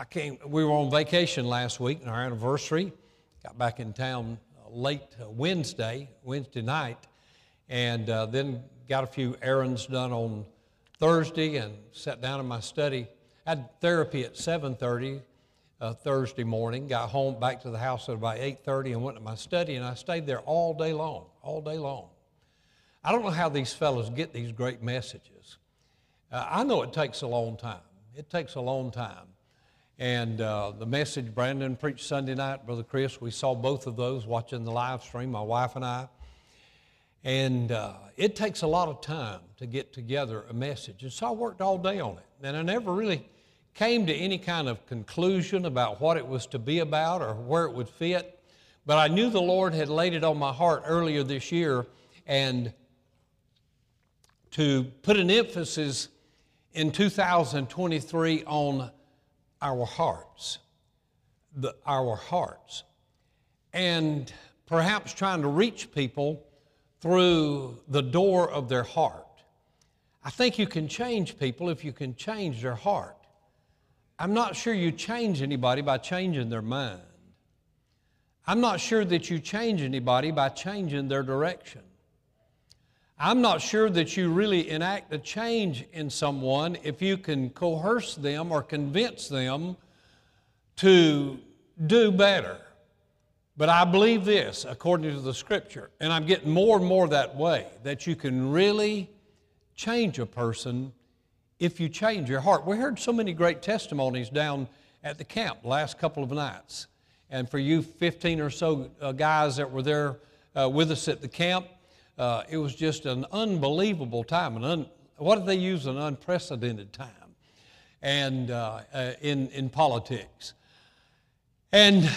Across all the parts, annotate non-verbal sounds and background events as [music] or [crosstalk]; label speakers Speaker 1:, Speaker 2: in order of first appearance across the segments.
Speaker 1: I came. We were on vacation last week, and our anniversary. Got back in town late Wednesday, Wednesday night, and uh, then got a few errands done on Thursday, and sat down in my study. Had therapy at 7:30 uh, Thursday morning. Got home back to the house at about 8:30, and went to my study, and I stayed there all day long, all day long. I don't know how these fellows get these great messages. Uh, I know it takes a long time. It takes a long time. And uh, the message Brandon preached Sunday night, Brother Chris, we saw both of those watching the live stream, my wife and I. And uh, it takes a lot of time to get together a message. And so I worked all day on it. And I never really came to any kind of conclusion about what it was to be about or where it would fit. But I knew the Lord had laid it on my heart earlier this year and to put an emphasis in 2023 on our hearts, the, our hearts, and perhaps trying to reach people through the door of their heart. I think you can change people if you can change their heart. I'm not sure you change anybody by changing their mind. I'm not sure that you change anybody by changing their direction. I'm not sure that you really enact a change in someone if you can coerce them or convince them to do better. But I believe this, according to the scripture, and I'm getting more and more that way, that you can really change a person if you change your heart. We heard so many great testimonies down at the camp last couple of nights. And for you 15 or so uh, guys that were there uh, with us at the camp, uh, it was just an unbelievable time. An un, what did they use? An unprecedented time and, uh, uh, in, in politics. And,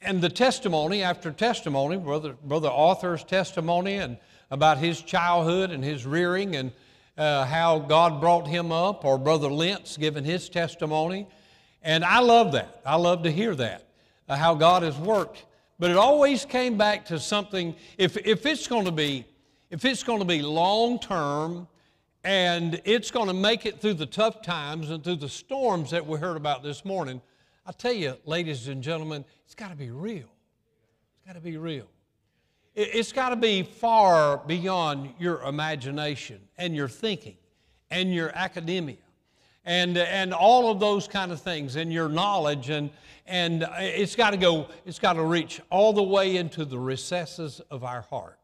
Speaker 1: and the testimony after testimony, Brother, Brother Arthur's testimony and about his childhood and his rearing and uh, how God brought him up, or Brother Lentz giving his testimony. And I love that. I love to hear that, uh, how God has worked but it always came back to something, if, if it's going to be, if it's going to be long term and it's going to make it through the tough times and through the storms that we heard about this morning, I tell you, ladies and gentlemen, it's got to be real. It's got to be real. It's got to be far beyond your imagination and your thinking and your academia and, and all of those kind of things and your knowledge and, and it's got to go it's got to reach all the way into the recesses of our heart.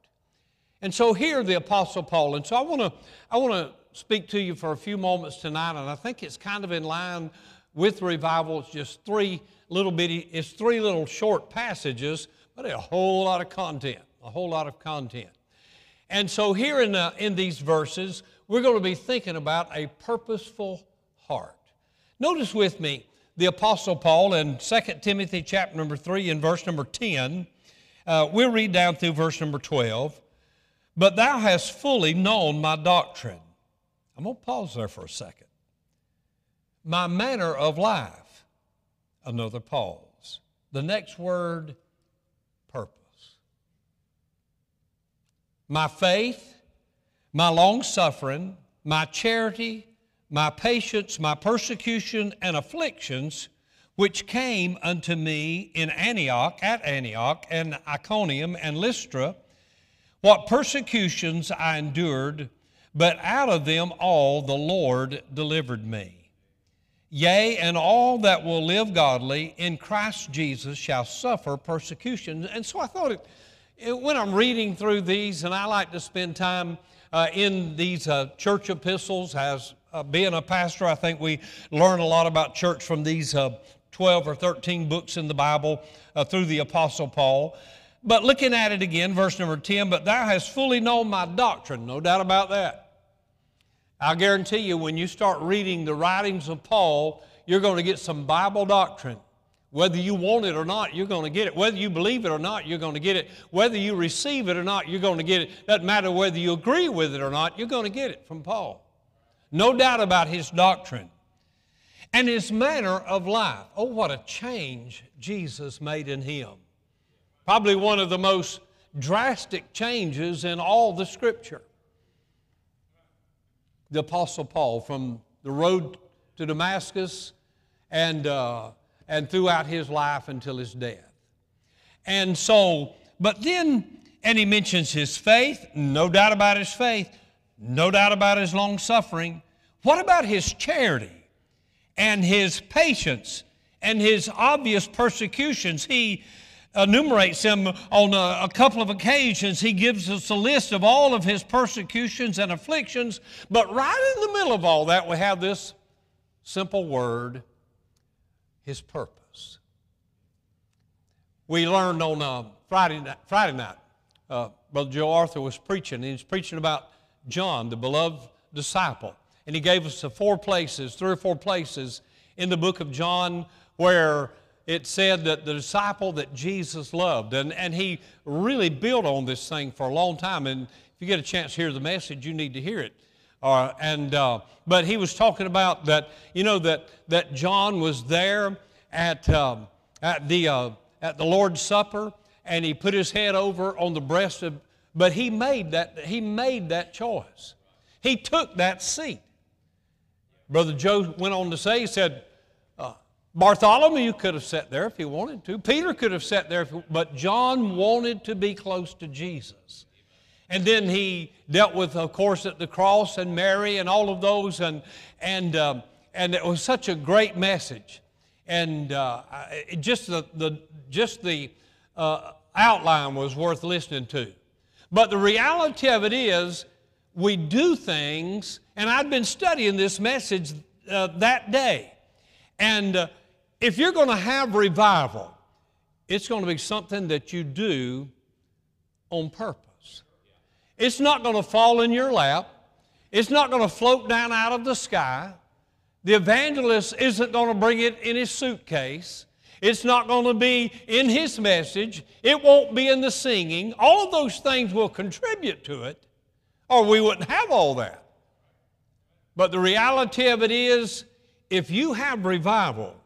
Speaker 1: And so here the apostle paul and so i want to i want to speak to you for a few moments tonight and i think it's kind of in line with revival. It's just three little bitty it's three little short passages but a whole lot of content a whole lot of content. And so here in, the, in these verses we're going to be thinking about a purposeful heart. Notice with me the Apostle Paul in 2 Timothy chapter number 3 and verse number 10. Uh, we'll read down through verse number 12. But thou hast fully known my doctrine. I'm going to pause there for a second. My manner of life. Another pause. The next word, purpose. My faith, my long suffering, my charity, my patience, my persecution, and afflictions, which came unto me in Antioch, at Antioch, and Iconium, and Lystra, what persecutions I endured, but out of them all the Lord delivered me. Yea, and all that will live godly in Christ Jesus shall suffer persecution. And so I thought it, it when I'm reading through these, and I like to spend time uh, in these uh, church epistles as uh, being a pastor, I think we learn a lot about church from these uh, 12 or 13 books in the Bible uh, through the Apostle Paul. But looking at it again, verse number 10, but thou hast fully known my doctrine, no doubt about that. I guarantee you, when you start reading the writings of Paul, you're going to get some Bible doctrine Whether you want it or not, you're going to get it. Whether you believe it or not, you're going to get it. Whether you receive it or not, you're going to get it. Doesn't matter whether you agree with it or not, you're going to get it from Paul. No doubt about his doctrine and his manner of life. Oh, what a change Jesus made in him. Probably one of the most drastic changes in all the scripture. The Apostle Paul, from the road to Damascus and uh, and throughout his life until his death. And so, but then, and he mentions his faith, no doubt about his faith, no doubt about his long suffering. What about his charity and his patience and his obvious persecutions? He enumerates them on a, a, couple of occasions. He gives us a list of all of his persecutions and afflictions, but right in the middle of all that, we have this simple word his purpose. We learned on uh, Friday night, Friday night uh, Brother Joe Arthur was preaching, and he was preaching about John, the beloved disciple. And he gave us the four places, three or four places in the book of John where it said that the disciple that Jesus loved. And, and he really built on this thing for a long time. And if you get a chance to hear the message, you need to hear it. Uh, and, uh, but he was talking about that, you know, that, that John was there at, um, at, the, uh, at the Lord's Supper and he put his head over on the breast of, but he made that, he made that choice. He took that seat. Brother Joe went on to say, he said, uh, Bartholomew could have sat there if he wanted to. Peter could have sat there, he, but John wanted to be close to Jesus. And then he dealt with, of course, at the cross and Mary and all of those, and, and, um, and it was such a great message. And uh, just the, the, just the uh, outline was worth listening to. But the reality of it is, we do things, and I'd been studying this message uh, that day. And uh, if you're going to have revival, it's going to be something that you do on purpose. It's not going to fall in your lap. It's not going to float down out of the sky. The evangelist isn't going to bring it in his suitcase. It's not going to be in his message. It won't be in the singing. All those things will contribute to it, or we wouldn't have all that. But the reality of it is, if you have revival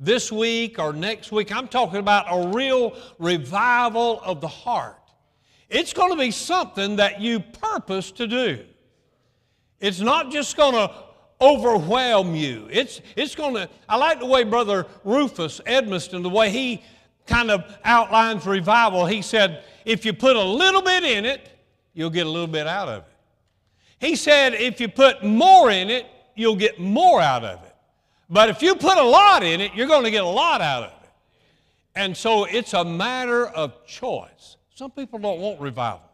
Speaker 1: this week or next week, I'm talking about a real revival of the heart. It's going to be something that you purpose to do. It's not just going to overwhelm you. It's, it's going to, I like the way Brother Rufus Edmiston, the way he kind of outlines revival. He said, if you put a little bit in it, you'll get a little bit out of it. He said, if you put more in it, you'll get more out of it. But if you put a lot in it, you're going to get a lot out of it. And so it's a matter of choice. Some people don't want revival.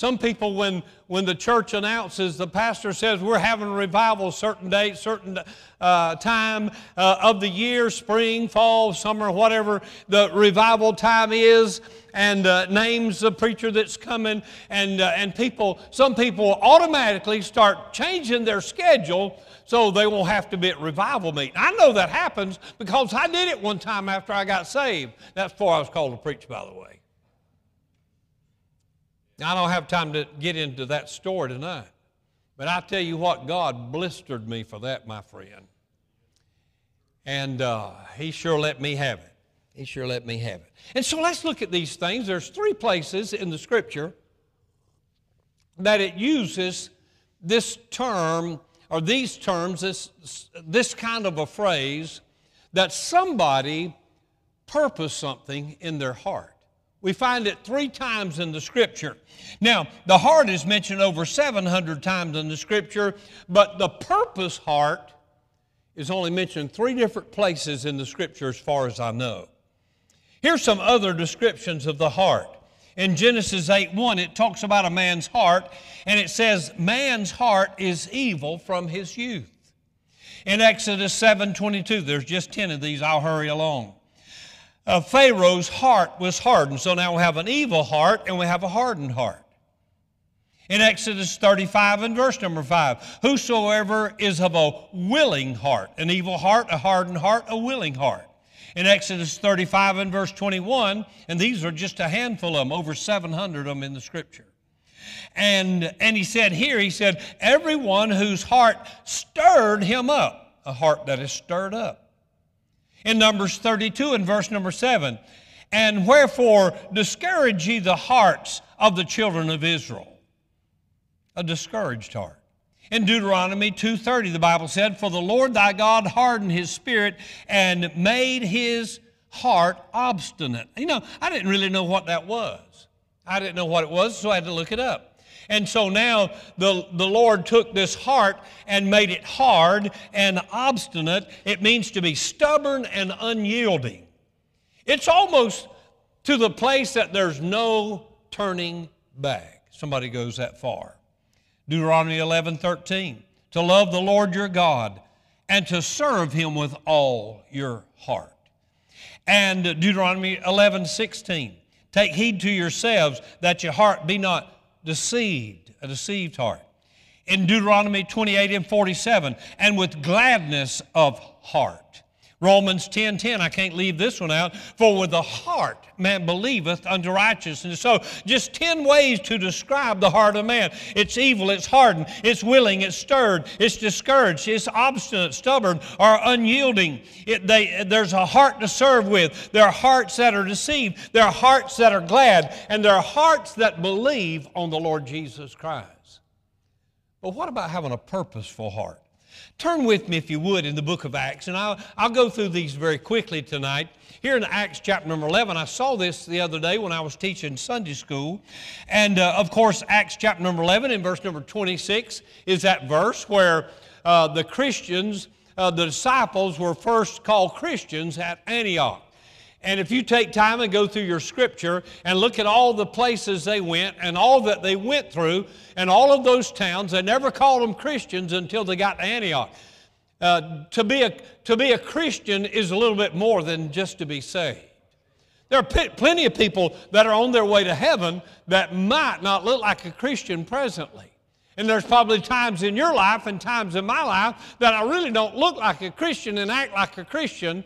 Speaker 1: Some people, when, when the church announces, the pastor says, we're having a revival certain date, certain uh, time uh, of the year, spring, fall, summer, whatever the revival time is, and uh, names the preacher that's coming, and, uh, and people, some people automatically start changing their schedule so they won't have to be at revival meeting. I know that happens because I did it one time after I got saved. That's before I was called to preach, by the way. I don't have time to get into that story tonight, but I tell you what, God blistered me for that, my friend. And uh, He sure let me have it. He sure let me have it. And so let's look at these things. There's three places in the Scripture that it uses this term or these terms, this, this kind of a phrase, that somebody purposed something in their heart. We find it three times in the scripture. Now, the heart is mentioned over 700 times in the scripture, but the purpose heart is only mentioned three different places in the scripture as far as I know. Here's some other descriptions of the heart. In Genesis 8 1, it talks about a man's heart, and it says, Man's heart is evil from his youth. In Exodus 7 22, there's just 10 of these, I'll hurry along uh, Pharaoh's heart was hardened. So now we have an evil heart and we have a hardened heart. In Exodus 35 and verse number 5, whosoever is of a willing heart, an evil heart, a hardened heart, a willing heart. In Exodus 35 and verse 21, and these are just a handful of them, over 700 of them in the scripture. And, and he said here, he said, everyone whose heart stirred him up, a heart that is stirred up. In Numbers 32 and verse number 7, and wherefore discourage ye the hearts of the children of Israel. A discouraged heart. In Deuteronomy 2:30 the Bible said, "For the Lord thy God hardened his spirit and made his heart obstinate." You know, I didn't really know what that was. I didn't know what it was, so I had to look it up. And so now the, the Lord took this heart and made it hard and obstinate. It means to be stubborn and unyielding. It's almost to the place that there's no turning back. Somebody goes that far. Deuteronomy 11 13. To love the Lord your God and to serve him with all your heart. And Deuteronomy 11 16. Take heed to yourselves that your heart be not deceived, a deceived heart. In Deuteronomy 28 and 47, and with gladness of heart. Romans 10 10, I can't leave this one out. For with the heart man believeth unto righteousness. So, just 10 ways to describe the heart of man it's evil, it's hardened, it's willing, it's stirred, it's discouraged, it's obstinate, stubborn, or unyielding. It, they, there's a heart to serve with. There are hearts that are deceived, there are hearts that are glad, and there are hearts that believe on the Lord Jesus Christ. But what about having a purposeful heart? Turn with me, if you would, in the book of Acts, and I'll, I'll go through these very quickly tonight. Here in Acts chapter number 11, I saw this the other day when I was teaching Sunday school. And uh, of course, Acts chapter number 11 in verse number 26 is that verse where uh, the Christians, uh, the disciples, were first called Christians at Antioch. And if you take time and go through your scripture and look at all the places they went and all that they went through and all of those towns, they never called them Christians until they got to Antioch. Uh, to, be a, to be a Christian is a little bit more than just to be saved. There are p- plenty of people that are on their way to heaven that might not look like a Christian presently. And there's probably times in your life and times in my life that I really don't look like a Christian and act like a Christian.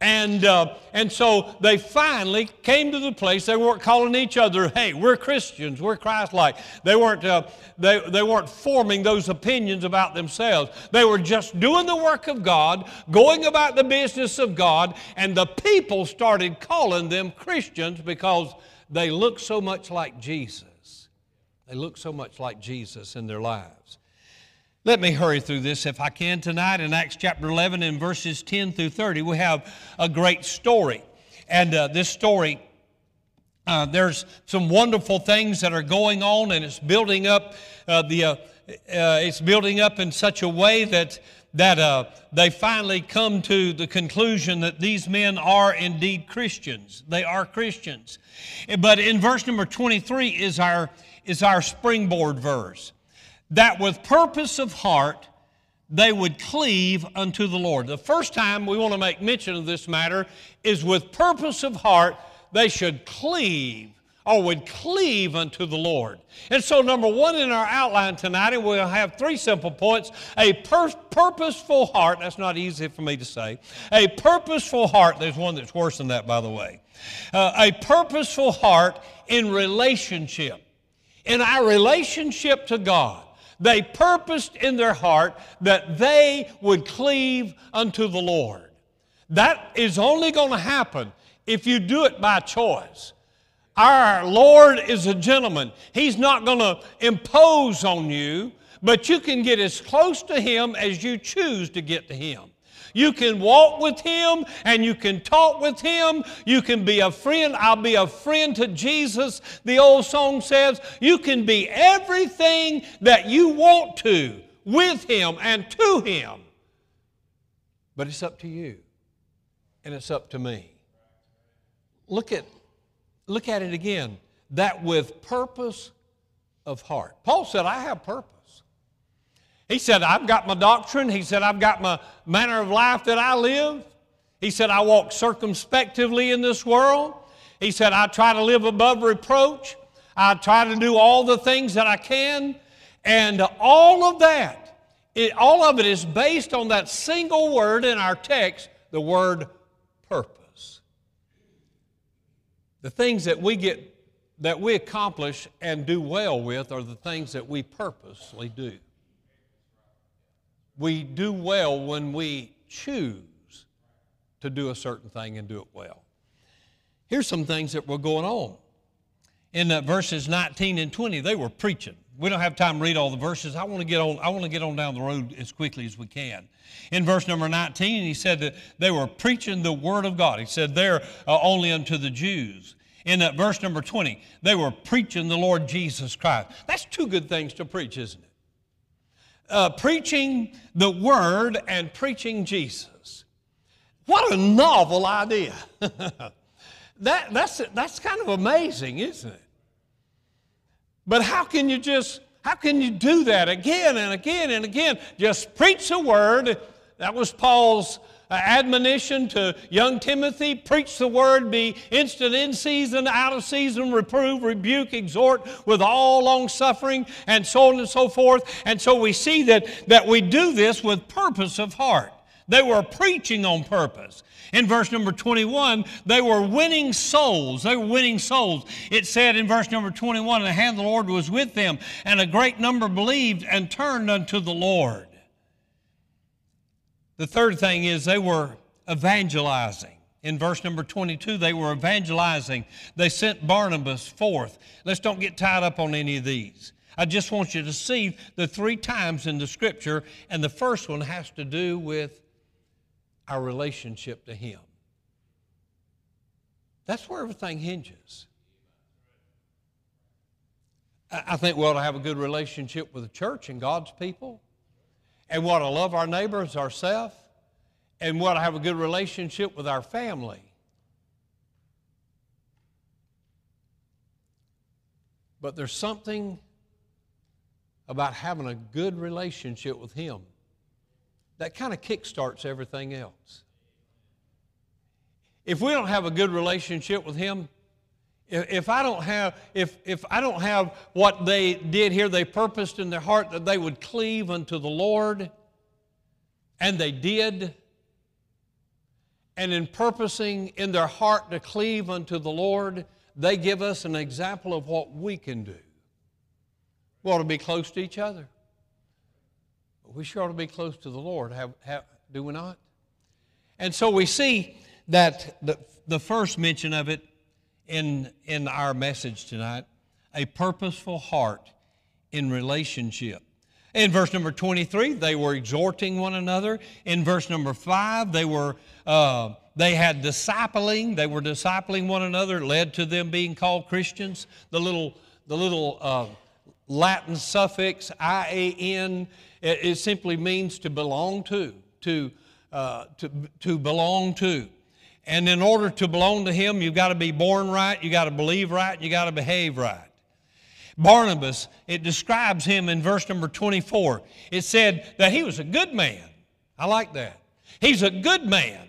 Speaker 1: And, uh, and so they finally came to the place, they weren't calling each other, hey, we're Christians, we're Christ like. They, weren't, uh, they, they weren't forming those opinions about themselves. They were just doing the work of God, going about the business of God, and the people started calling them Christians because they looked so much like Jesus. They looked so much like Jesus in their lives. Let me hurry through this if I can tonight. In Acts chapter 11, and verses 10 through 30, we have a great story. And uh, this story, uh, there's some wonderful things that are going on, and it's building up. Uh, the, uh, uh, it's building up in such a way that that uh, they finally come to the conclusion that these men are indeed Christians. They are Christians. But in verse number 23 is our, is our springboard verse that with purpose of heart they would cleave unto the Lord. The first time we want to make mention of this matter is with purpose of heart they should cleave or would cleave unto the Lord. And so, number one in our outline tonight, and we'll have three simple points a pur- purposeful heart. That's not easy for me to say. A purposeful heart. There's one that's worse than that, by the way. Uh, a purposeful heart in relationship. In our relationship to God. They purposed in their heart that they would cleave unto the Lord. That is only going to happen if you do it by choice. Our Lord is a gentleman. He's not going to impose on you, but you can get as close to Him as you choose to get to Him. You can walk with Him and you can talk with Him. You can be a friend. I'll be a friend to Jesus, the old song says. You can be everything that you want to with Him and to Him. But it's up to you and it's up to me. Look at, look at it again. That with purpose of heart. Paul said, I have purpose. He said, I've got my doctrine. He said, I've got my manner of life that I live. He said, I walk circumspectively in this world. He said, I try to live above reproach. I try to do all the things that I can. And all of that, it, all of it is based on that single word in our text, the word purpose. The things that we get, that we accomplish and do well with are the things that we purposely do. We do well when we choose to do a certain thing and do it well. Here's some things that were going on. In uh, verses 19 and 20, they were preaching. We don't have time to read all the verses. I want to get on, I want to get on down the road as quickly as we can. In verse number 19, he said that they were preaching the word of God. He said, They're uh, only unto the Jews. In uh, verse number 20, they were preaching the Lord Jesus Christ. That's two good things to preach, isn't it? Uh, preaching the word and preaching Jesus. What a novel idea. [laughs] that, that's, that's kind of amazing, isn't it? But how can you just, how can you do that again and again and again? Just preach the word. That was Paul's admonition to young Timothy preach the word, be instant in season, out of season, reprove, rebuke, exhort with all long suffering, and so on and so forth. And so we see that, that we do this with purpose of heart. They were preaching on purpose. In verse number 21, they were winning souls. They were winning souls. It said in verse number 21, the hand of the Lord was with them, and a great number believed and turned unto the Lord. The third thing is they were evangelizing. In verse number 22, they were evangelizing. They sent Barnabas forth. Let's don't get tied up on any of these. I just want you to see the three times in the scripture, and the first one has to do with our relationship to Him. That's where everything hinges. I think we ought to have a good relationship with the church and God's people, and ought to love our neighbors ourselves, and ought to have a good relationship with our family. But there's something about having a good relationship with Him that kind of kickstarts everything else. If we don't have a good relationship with Him, if I don't have, if, if I don't have what they did here, they purposed in their heart that they would cleave unto the Lord, and they did. And in purposing in their heart to cleave unto the Lord, they give us an example of what we can do. We ought to be close to each other we sure ought to be close to the Lord, have, have, do we not? And so we see that the, the first mention of it in, in our message tonight a purposeful heart in relationship. In verse number 23, they were exhorting one another. In verse number 5, they were. Uh, they had discipling, they were discipling one another, led to them being called Christians. The little, the little uh, Latin suffix IAN it, it simply means to belong to, to, uh, to, to belong to. And in order to belong to Him, you've got to be born right, you've got to believe right, you've got to behave right. Barnabas, it describes him in verse number 24. It said that he was a good man. I like that. He's a good man.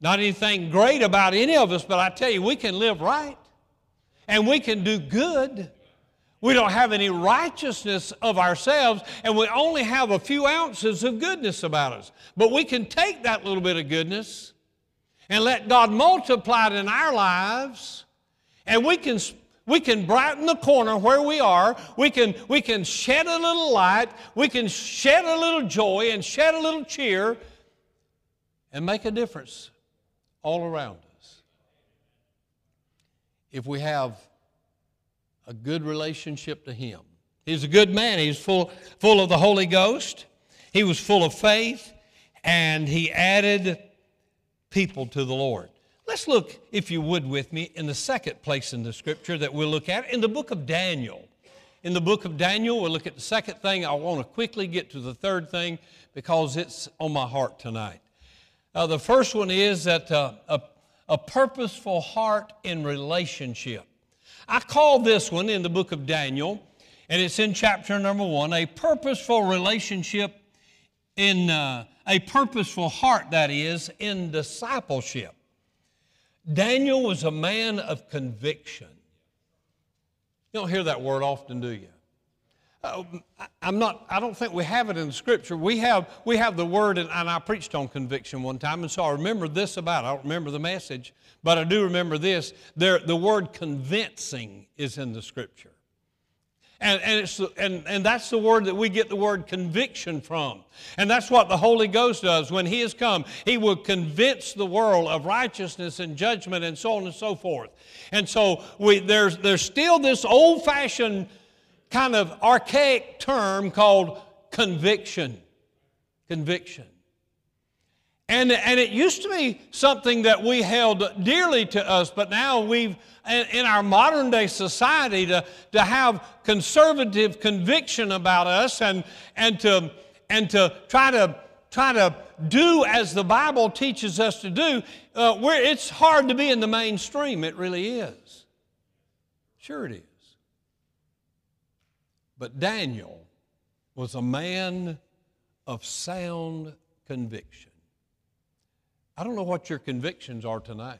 Speaker 1: Not anything great about any of us, but I tell you, we can live right and we can do good. We don't have any righteousness of ourselves, and we only have a few ounces of goodness about us. But we can take that little bit of goodness and let God multiply it in our lives, and we can we can brighten the corner where we are. We can, we can shed a little light. We can shed a little joy and shed a little cheer and make a difference all around us. If we have a good relationship to Him. He's a good man. He's full, full of the Holy Ghost. He was full of faith, and he added people to the Lord. Let's look, if you would, with me in the second place in the scripture that we'll look at in the book of Daniel. In the book of Daniel, we'll look at the second thing. I want to quickly get to the third thing because it's on my heart tonight. Uh, the first one is that uh, a, a purposeful heart in relationship. I call this one in the book of Daniel, and it's in chapter number one, a purposeful relationship in uh, a purposeful heart, that is, in discipleship. Daniel was a man of conviction. You don't hear that word often, do you? uh, I'm not, I don't think we have it in scripture. We have, we have the word, and, and I preached on conviction one time, and so I remember this about it. I don't remember the message, but I do remember this. There, the word convincing is in the scripture. And, and, it's, and, and that's the word that we get the word conviction from. And that's what the Holy Ghost does. When He has come, He will convince the world of righteousness and judgment and so on and so forth. And so we, there's, there's still this old fashioned kind of archaic term called conviction. Conviction. And, and it used to be something that we held dearly to us, but now we've, in our modern day society, to, to have conservative conviction about us and, and, to, and to try to try to do as the Bible teaches us to do, uh, where it's hard to be in the mainstream. It really is. Sure, it is. But Daniel was a man of sound conviction. I don't know what your convictions are tonight.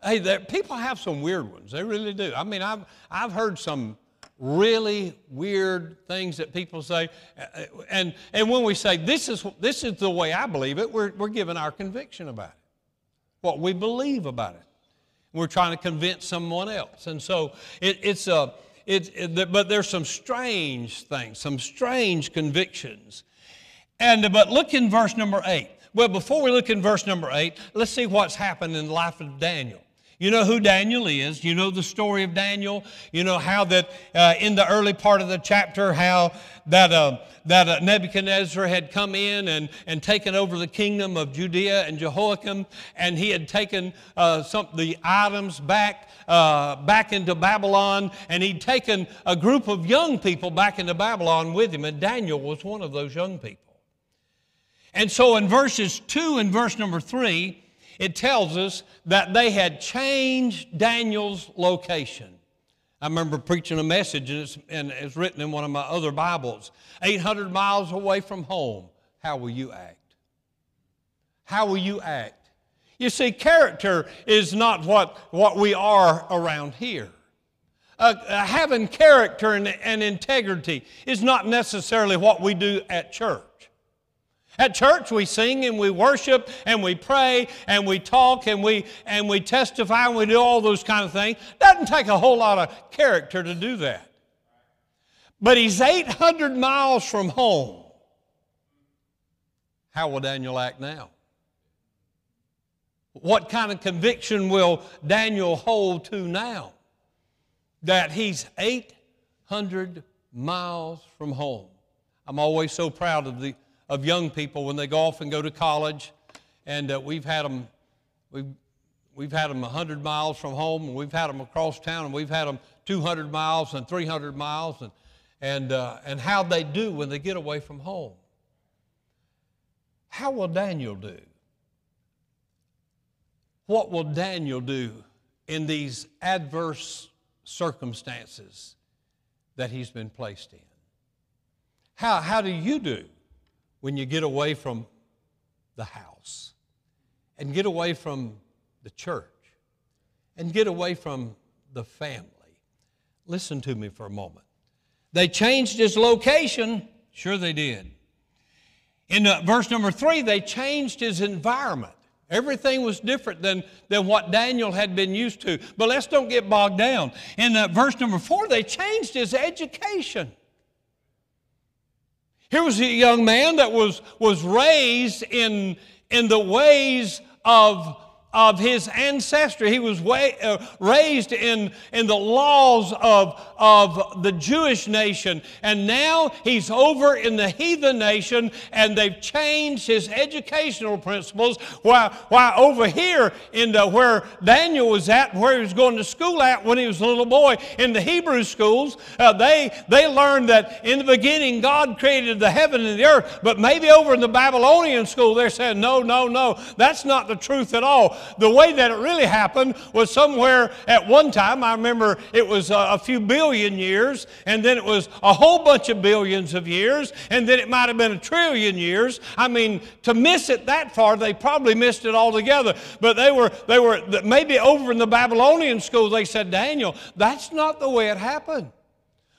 Speaker 1: Hey, there, people have some weird ones. They really do. I mean, I've, I've heard some really weird things that people say. Uh, and, and when we say, this is, this is the way I believe it, we're, we're giving our conviction about it, what we believe about it. We're trying to convince someone else. And so it, it's a it, it, but there's some strange things, some strange convictions. And but look in verse number eight. Well, before we look in verse number eight, let's see what's happened in the life of Daniel. You know who Daniel is. You know the story of Daniel. You know how that uh, in the early part of the chapter, how that, uh, that uh, Nebuchadnezzar had come in and, and taken over the kingdom of Judea and Jehoiakim, and he had taken uh, some, the items back, uh, back into Babylon, and he'd taken a group of young people back into Babylon with him, and Daniel was one of those young people. And so in verses 2 and verse number 3, it tells us that they had changed Daniel's location. I remember preaching a message, and it's, and it's written in one of my other Bibles 800 miles away from home. How will you act? How will you act? You see, character is not what, what we are around here. Uh, uh having character and, and integrity is not necessarily what we do at church. At church, we sing and we worship and we pray and we talk and we, and we testify and we do all those kind of things. Doesn't take a whole lot of character to do that. But he's 800 miles from home. How will Daniel act now? What kind of conviction will Daniel hold to now? That he's 800 miles from home. I'm always so proud of the of young people when they go off and go to college. And uh, we've had them, we've, we've had them 100 miles from home, and we've had them across town, and we've had them 200 miles and 300 miles, and, and, uh, and how they do when they get away from home. How will Daniel do? What will Daniel do in these adverse circumstances that he's been placed in? How, how do you do? When you get away from the house and get away from the church and get away from the family. Listen to me for a moment. They changed his location. Sure, they did. In uh, verse number three, they changed his environment. Everything was different than, than what Daniel had been used to. But let's don't get bogged down. In uh, verse number four, they changed his education. Here was a young man that was, was raised in, in the ways of of his ancestry. He was way, uh, raised in, in the laws of, of the Jewish nation, and now he's over in the heathen nation, and they've changed his educational principles. Why, why over here, in the, where Daniel was at, where he was going to school at when he was a little boy, in the Hebrew schools, uh, they, they learned that in the beginning God created the heaven and the earth, but maybe over in the Babylonian school, they're saying, no, no, no, that's not the truth at all the way that it really happened was somewhere at one time, I remember it was a, few billion years, and then it was a whole bunch of billions of years, and then it might have been a trillion years. I mean, to miss it that far, they probably missed it altogether. But they were, they were maybe over in the Babylonian school, they said, Daniel, that's not the way it happened.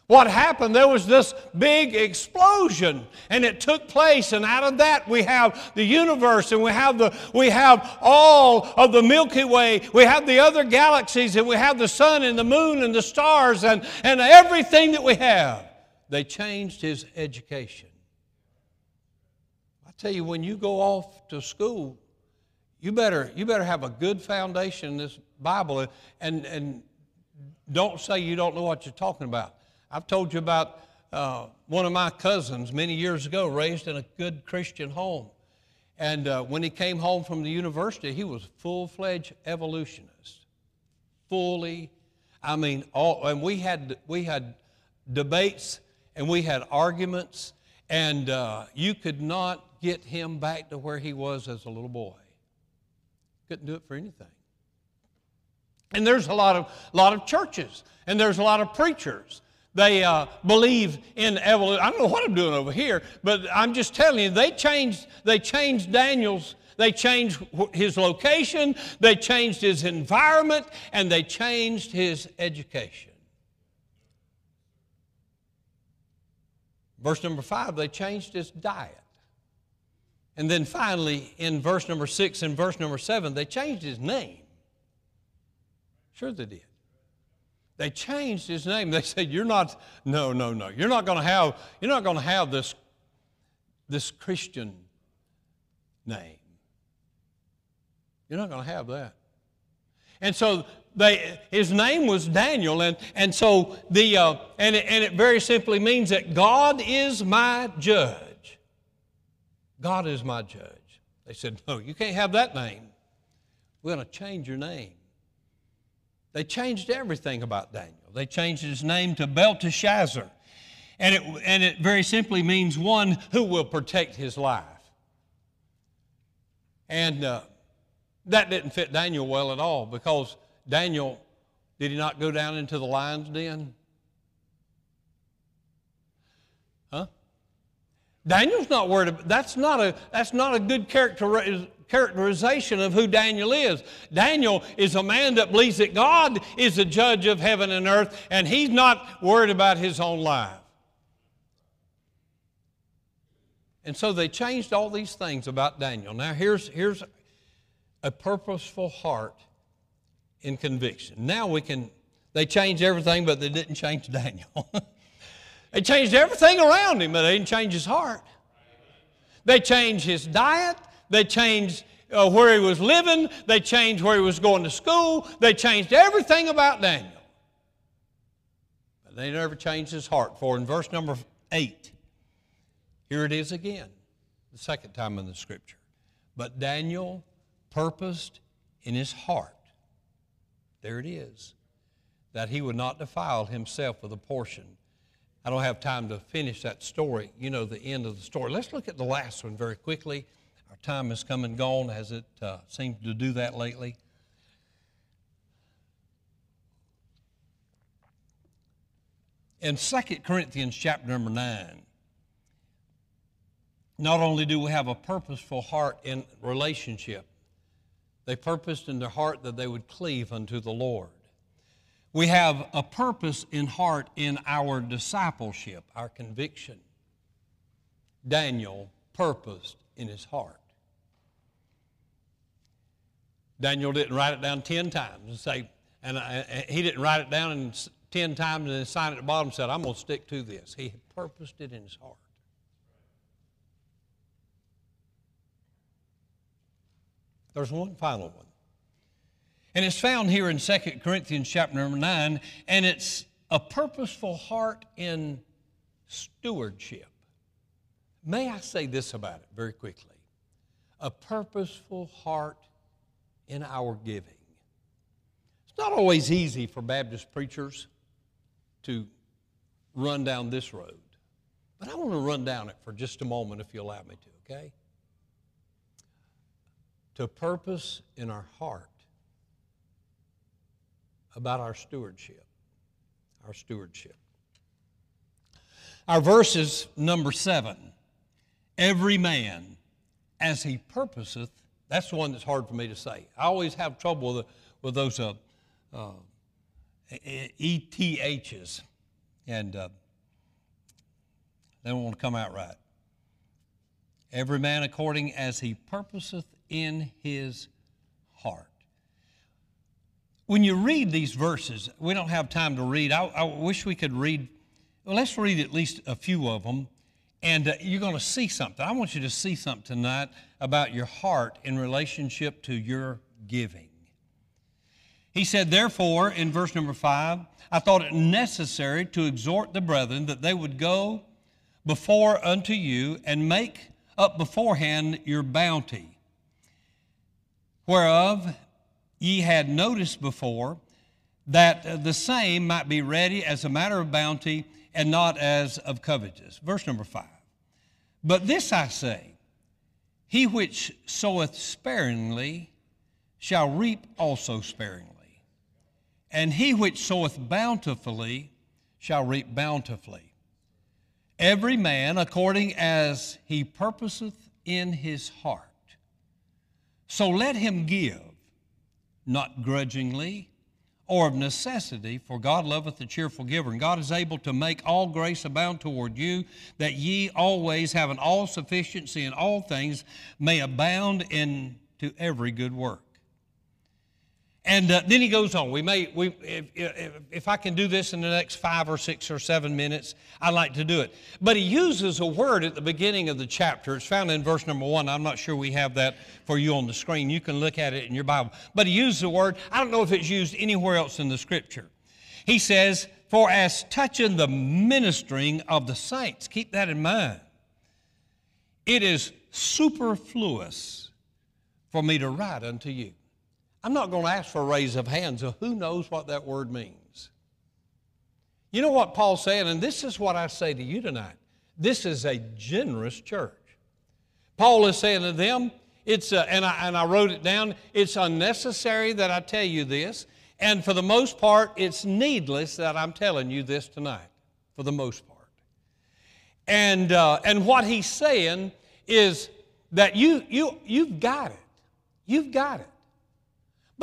Speaker 1: What happened? There was this big explosion, and it took place, and out of that we have the universe, and we have the we have all of the Milky Way, we have the other galaxies, and we have the sun and the moon and the stars and, and everything that we have. They changed his education. I tell you, when you go off to school, you better you better have a good foundation in this Bible and and don't say you don't know what you're talking about. I've told you about uh, one of my cousins many years ago, raised in a good Christian home. And uh, when he came home from the university, he was full fledged evolutionist. Fully, I mean, all, and we had, we had debates and we had arguments, and uh, you could not get him back to where he was as a little boy. Couldn't do it for anything. And there's a lot of, lot of churches, and there's a lot of preachers they uh, believe in evolution. I don't know what I'm doing over here, but I'm just telling you, they changed, they changed Daniel's, they changed his location, they changed his environment, and they changed his education. Verse number five, they changed his diet. And then finally, in verse number six and verse number seven, they changed his name. Sure, they did. They changed his name. They said, You're not, no, no, no. You're not going to have, you're not to have this, this Christian name. You're not going to have that. And so they, his name was Daniel, and, and so the uh, and, and it very simply means that God is my judge. God is my judge. They said, No, you can't have that name. We're going to change your name. They changed everything about Daniel. They changed his name to Belteshazzar. And it, and it very simply means one who will protect his life. And uh, that didn't fit Daniel well at all because Daniel, did he not go down into the lion's den? Huh? Daniel's not worried about that's not a that's not a good character characterization of who Daniel is. Daniel is a man that believes that God is the judge of heaven and earth, and he's not worried about his own life. And so they changed all these things about Daniel. Now, here's, here's a purposeful heart in conviction. Now we can, they changed everything, but they didn't change Daniel. [laughs] they changed everything around him, but they didn't change his heart. They changed his diet, they changed uh, where he was living. They changed where he was going to school. They changed everything about Daniel. But they never changed his heart. For in verse number 8, here it is again, the second time in the scripture. But Daniel purposed in his heart, there it is, that he would not defile himself with a portion. I don't have time to finish that story, you know, the end of the story. Let's look at the last one very quickly time has come and gone as it uh, seemed to do that lately. In 2 Corinthians chapter number 9, not only do we have a purposeful heart in relationship, they purposed in their heart that they would cleave unto the Lord. We have a purpose in heart in our discipleship, our conviction. Daniel purposed in his heart. Daniel didn't write it down 10 times and say, and uh, uh, he didn't write it down in 10 times and then sign it at the bottom and said, I'm going to stick to this. He purposed it in his heart. There's one final one. And it's found here in 2 Corinthians chapter number 9, and it's a purposeful heart in stewardship. May I say this about it very quickly? A purposeful heart in our giving. It's not always easy for Baptist preachers to run down this road, but I want to run down it for just a moment if you allow me to, okay? To purpose in our heart about our stewardship. Our stewardship. Our verse is number seven. Every man as he purposeth that's the one that's hard for me to say. I always have trouble with, with those uh, uh, ETHs. and uh, they don't want to come out right. Every man according as he purposeth in his heart. When you read these verses, we don't have time to read. I, I wish we could read, well, let's read at least a few of them, and uh, you're going to see something. I want you to see something tonight about your heart in relationship to your giving. He said, Therefore, in verse number five, I thought it necessary to exhort the brethren that they would go before unto you and make up beforehand your bounty, whereof ye had noticed before, that the same might be ready as a matter of bounty and not as of covetous. Verse number five. But this I say, he which soweth sparingly shall reap also sparingly. And he which soweth bountifully shall reap bountifully. Every man according as he purposeth in his heart. So let him give, not grudgingly or of necessity, for God loveth the cheerful giver. And God is able to make all grace abound toward you, that ye always, having all sufficiency in all things, may abound into every good work. And uh, then he goes on. We may, we, if, if, if, I can do this in the next five or six or seven minutes, I'd like to do it. But he uses a word at the beginning of the chapter. It's found in verse number one. I'm not sure we have that for you on the screen. You can look at it in your Bible. But he uses a word. I don't know if it's used anywhere else in the scripture. He says, For as touching the ministering of the saints, keep that in mind, it is superfluous for me to write unto you. I'm not going to ask for a raise of hands, so who knows what that word means? You know what Paul's saying, and this is what I say to you tonight. This is a generous church. Paul is saying to them, it's uh, and, I, and I wrote it down, it's unnecessary that I tell you this, and for the most part, it's needless that I'm telling you this tonight, for the most part. And, uh, and what he's saying is that you, you, you've got it. You've got it.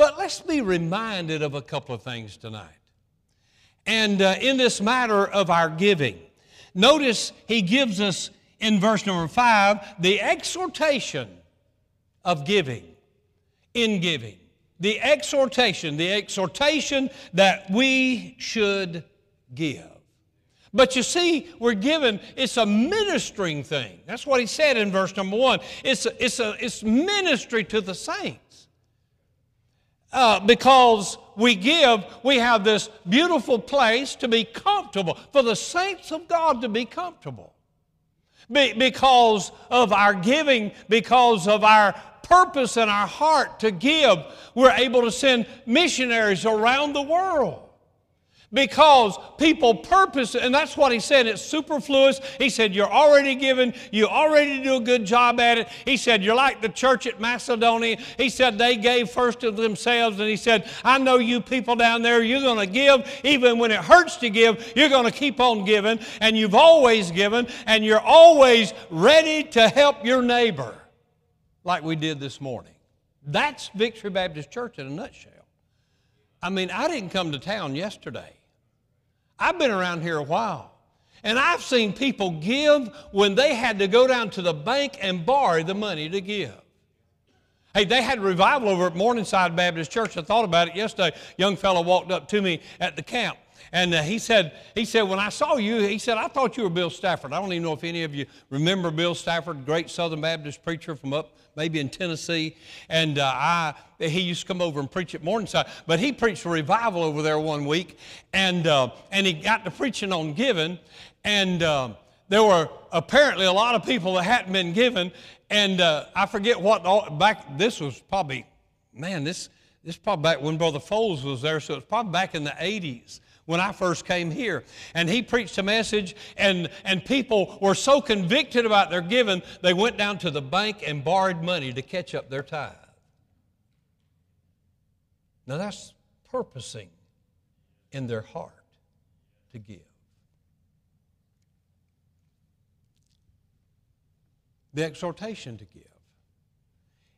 Speaker 1: But let's be reminded of a couple of things tonight. And uh, in this matter of our giving, notice he gives us in verse number five the exhortation of giving, in giving. The exhortation, the exhortation that we should give. But you see, we're given, it's a ministering thing. That's what he said in verse number one. It's, a, it's, a, it's ministry to the saints uh, because we give, we have this beautiful place to be comfortable, for the saints of God to be comfortable. Be, because of our giving, because of our purpose in our heart to give, we're able to send missionaries around the world because people purpose, and that's what he said, it's superfluous. He said, You're already given, you already do a good job at it. He said, You're like the church at Macedonia. He said, They gave first of themselves, and he said, I know you people down there, you're going to give, even when it hurts to give, you're going to keep on giving, and you've always given, and you're always ready to help your neighbor, like we did this morning. That's Victory Baptist Church in a nutshell. I mean, I didn't come to town yesterday. I've been around here a while. And I've seen people give when they had to go down to the bank and borrow the money to give. Hey, they had a revival over at Morningside Baptist Church. I thought about it yesterday. Young fellow walked up to me at the camp and uh, he said, he said, when I saw you, he said, I thought you were Bill Stafford. I don't even know if any of you remember Bill Stafford, great Southern Baptist preacher from up maybe in Tennessee. And uh, I, he used to come over and preach at Morningside. But he preached a revival over there one week. And, uh, and he got to preaching on giving. And uh, there were apparently a lot of people that hadn't been given. And uh, I forget what, all, back, this was probably, man, this, this probably back when Brother Foles was there. So it's probably back in the 80s when I first came here. And he preached a message, and, and people were so convicted about their giving, they went down to the bank and borrowed money to catch up their tithe. Now that's purposing in their heart to give. The exhortation to give.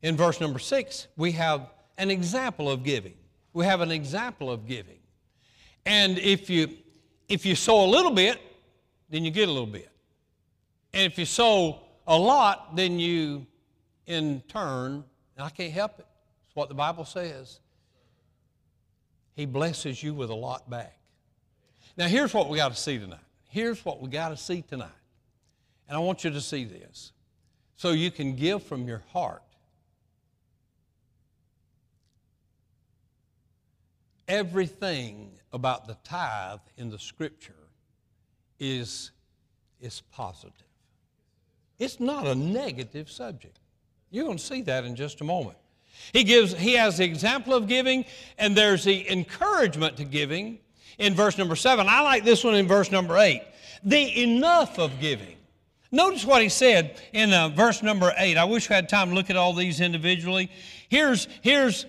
Speaker 1: In verse number six, we have an example of giving. We have an example of giving. And if you, if you sow a little bit, then you get a little bit. And if you sow a lot, then you, in turn, I can't help it. It's what the Bible says. He blesses you with a lot back. Now, here's what we got to see tonight. Here's what we got to see tonight. And I want you to see this so you can give from your heart. Everything about the tithe in the scripture is, is positive. It's not a negative subject. You're going to see that in just a moment. He gives he has the example of giving and there's the encouragement to giving in verse number 7. I like this one in verse number 8. The enough of giving. Notice what he said in uh, verse number 8. I wish we had time to look at all these individually. Here's here's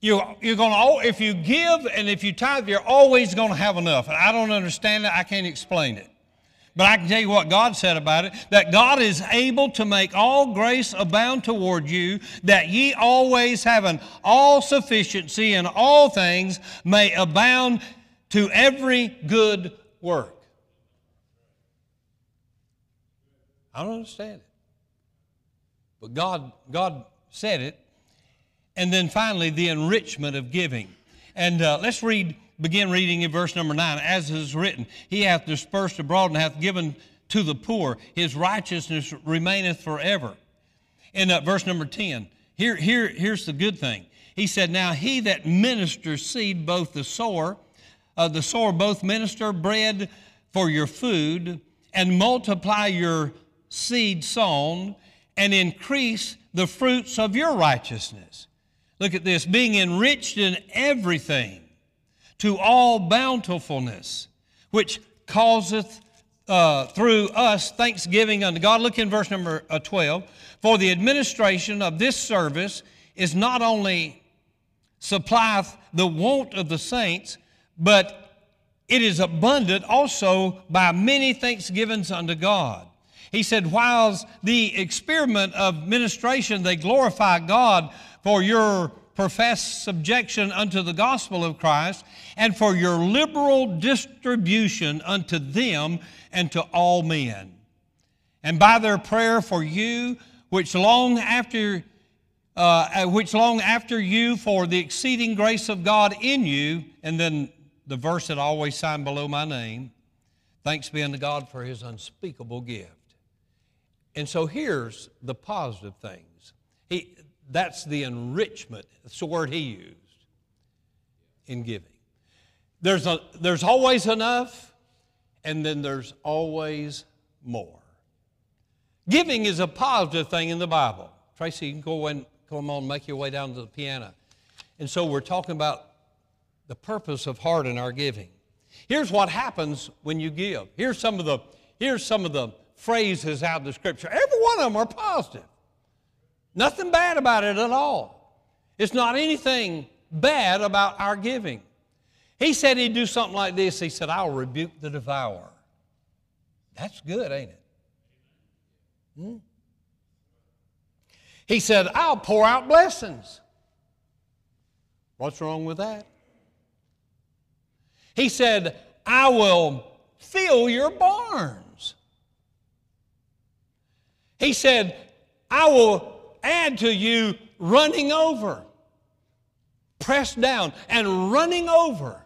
Speaker 1: you, you're going to, if you give and if you tithe, you're always going to have enough. And I don't understand it. I can't explain it. But I can tell you what God said about it that God is able to make all grace abound toward you, that ye always having all sufficiency in all things may abound to every good work. I don't understand it. But God, God said it. And then finally, the enrichment of giving. And uh, let's read begin reading in verse number 9. As is written, He hath dispersed abroad and hath given to the poor. His righteousness remaineth forever. In uh, verse number 10, here, here, here's the good thing. He said, Now he that ministers seed, both the sower, uh, the sower both minister bread for your food, and multiply your seed sown, and increase the fruits of your righteousness. Look at this being enriched in everything to all bountifulness, which causeth uh, through us thanksgiving unto God. Look in verse number uh, 12. For the administration of this service is not only supplieth the want of the saints, but it is abundant also by many thanksgivings unto God. He said, whilst the experiment of ministration, they glorify God for your professed subjection unto the gospel of Christ, and for your liberal distribution unto them and to all men. And by their prayer for you, which long after uh, which long after you for the exceeding grace of God in you, and then the verse that I always signed below my name, thanks be unto God for his unspeakable gift. And so here's the positive things. That's the enrichment. That's the word he used in giving. There's, a, there's always enough, and then there's always more. Giving is a positive thing in the Bible. Tracy, you can go and come on, make your way down to the piano. And so we're talking about the purpose of heart in our giving. Here's what happens when you give. Here's some of the, here's some of the phrases out of the scripture. Every one of them are positive. Nothing bad about it at all. It's not anything bad about our giving. He said he'd do something like this. He said, I'll rebuke the devourer. That's good, ain't it? Hmm? He said, I'll pour out blessings. What's wrong with that? He said, I will fill your barns. He said, I will add to you running over, pressed down, and running over.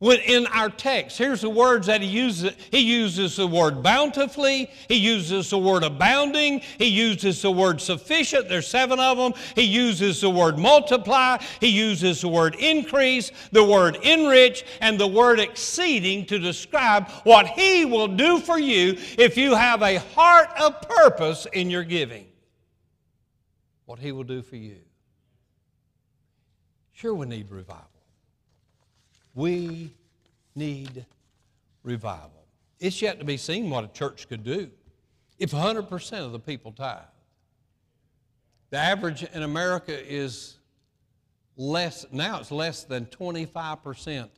Speaker 1: When in our text, here's the words that he uses. He uses the word bountifully. He uses the word abounding. He uses the word sufficient. There's seven of them. He uses the word multiply. He uses the word increase, the word enrich, and the word exceeding to describe what he will do for you if you have a heart of purpose in your giving. What he will do for you. Sure, we need revival. We need revival. It's yet to be seen what a church could do if 100% of the people tithe. The average in America is less, now it's less than 25%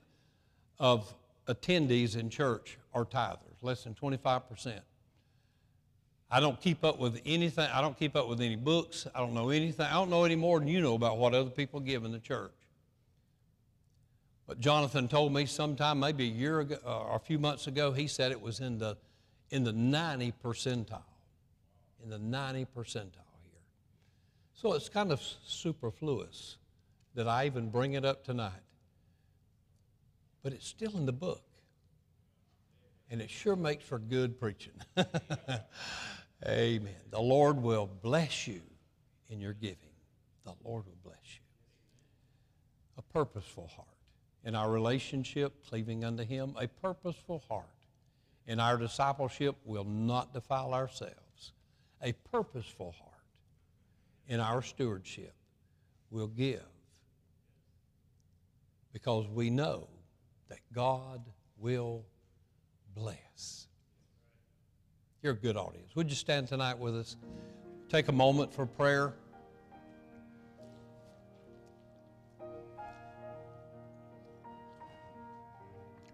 Speaker 1: of attendees in church are tithers, less than 25%. I don't keep up with anything. I don't keep up with any books. I don't know anything. I don't know any more than you know about what other people give in the church. But Jonathan told me sometime, maybe a year ago uh, or a few months ago, he said it was in the, in the 90 percentile. In the 90 percentile here. So it's kind of superfluous that I even bring it up tonight. But it's still in the book. And it sure makes for good preaching. [laughs] Amen. The Lord will bless you in your giving. The Lord will bless you. A purposeful heart in our relationship, cleaving unto Him, a purposeful heart. In our discipleship, we'll not defile ourselves. A purposeful heart. In our stewardship, we'll give. Because we know that God will bless. You're a good audience. Would you stand tonight with us? Take a moment for prayer.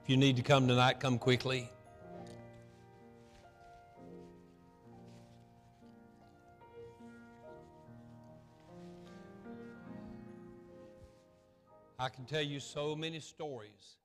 Speaker 1: If you need to come tonight, come quickly. I can tell you so many stories